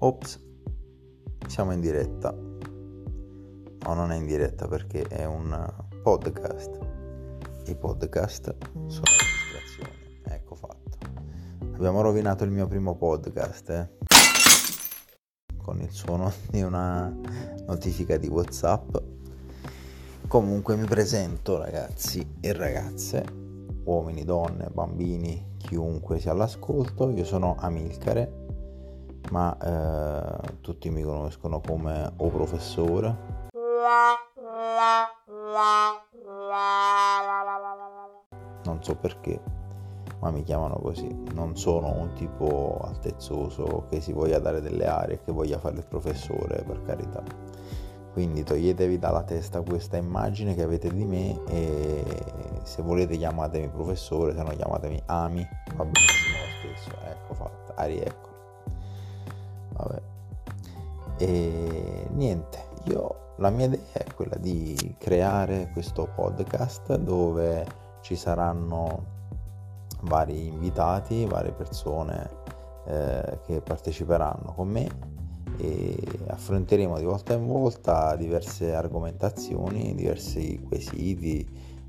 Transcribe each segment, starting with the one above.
Ops, siamo in diretta. No, non è in diretta perché è un podcast. I podcast sono registrazioni. Ecco fatto. Abbiamo rovinato il mio primo podcast, eh? Con il suono di una notifica di WhatsApp. Comunque mi presento ragazzi e ragazze, uomini, donne, bambini, chiunque sia all'ascolto. Io sono Amilcare ma eh, tutti mi conoscono come o professore. Non so perché, ma mi chiamano così. Non sono un tipo altezzoso che si voglia dare delle aree che voglia fare il professore, per carità. Quindi toglietevi dalla testa questa immagine che avete di me e se volete chiamatemi professore, se no chiamatemi Ami, va benissimo lo stesso. Ecco fatta, Ari ecco. E niente, io la mia idea è quella di creare questo podcast dove ci saranno vari invitati, varie persone eh, che parteciperanno con me e affronteremo di volta in volta diverse argomentazioni, diversi quesiti,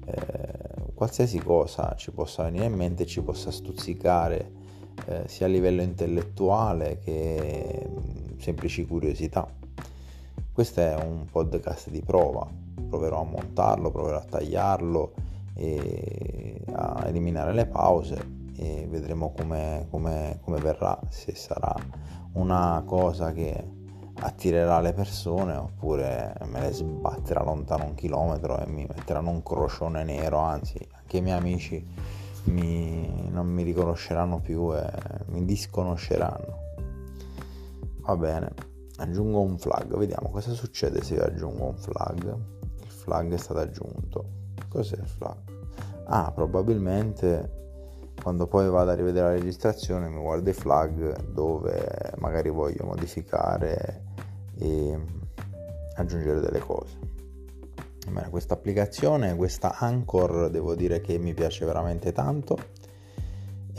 eh, qualsiasi cosa ci possa venire in mente, ci possa stuzzicare eh, sia a livello intellettuale che semplici curiosità. Questo è un podcast di prova, proverò a montarlo, proverò a tagliarlo a eliminare le pause e vedremo come, come, come verrà, se sarà una cosa che attirerà le persone oppure me le sbatterà lontano un chilometro e mi metteranno un crocione nero, anzi anche i miei amici mi, non mi riconosceranno più e mi disconosceranno. Va bene, aggiungo un flag, vediamo cosa succede se io aggiungo un flag. Il flag è stato aggiunto. Cos'è il flag? Ah, probabilmente quando poi vado a rivedere la registrazione mi guardo i flag dove magari voglio modificare e aggiungere delle cose. Questa applicazione, questa Anchor, devo dire che mi piace veramente tanto.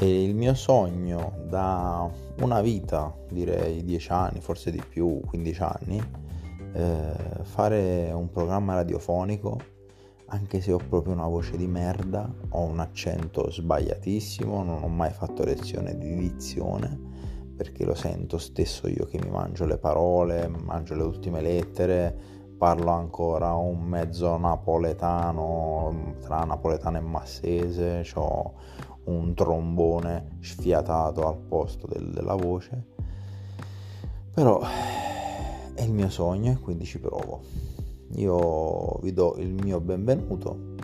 E il mio sogno da una vita, direi 10 anni, forse di più, 15 anni, eh, fare un programma radiofonico, anche se ho proprio una voce di merda, ho un accento sbagliatissimo, non ho mai fatto lezione di dizione, perché lo sento stesso io che mi mangio le parole, mangio le ultime lettere, parlo ancora un mezzo napoletano tra napoletano e massese, ho un trombone sfiatato al posto del, della voce, però è il mio sogno e quindi ci provo. Io vi do il mio benvenuto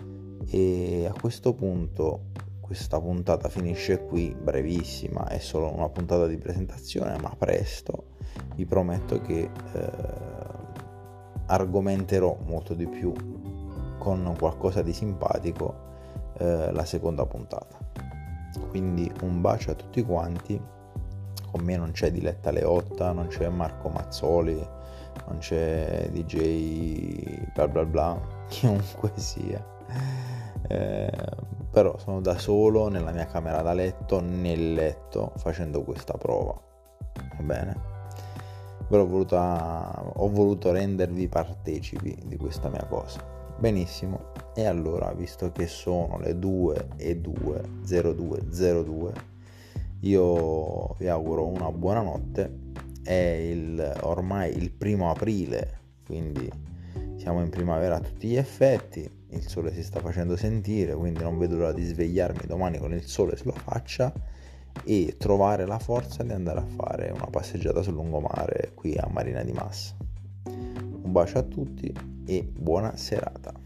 e a questo punto questa puntata finisce qui, brevissima, è solo una puntata di presentazione, ma presto vi prometto che... Eh, argomenterò molto di più con qualcosa di simpatico eh, la seconda puntata. Quindi un bacio a tutti quanti. Con me non c'è Diletta Leotta, non c'è Marco Mazzoli, non c'è DJ bla bla bla, chiunque sia. Eh, però sono da solo nella mia camera da letto, nel letto, facendo questa prova. Va bene? ve l'ho voluta, ho voluto rendervi partecipi di questa mia cosa. Benissimo, e allora, visto che sono le 2 e 2, 0202, io vi auguro una buona notte. È il, ormai il primo aprile, quindi siamo in primavera a tutti gli effetti. Il sole si sta facendo sentire, quindi non vedo l'ora di svegliarmi domani con il sole sulla faccia e trovare la forza di andare a fare una passeggiata sul lungomare qui a Marina di Massa. Un bacio a tutti e buona serata.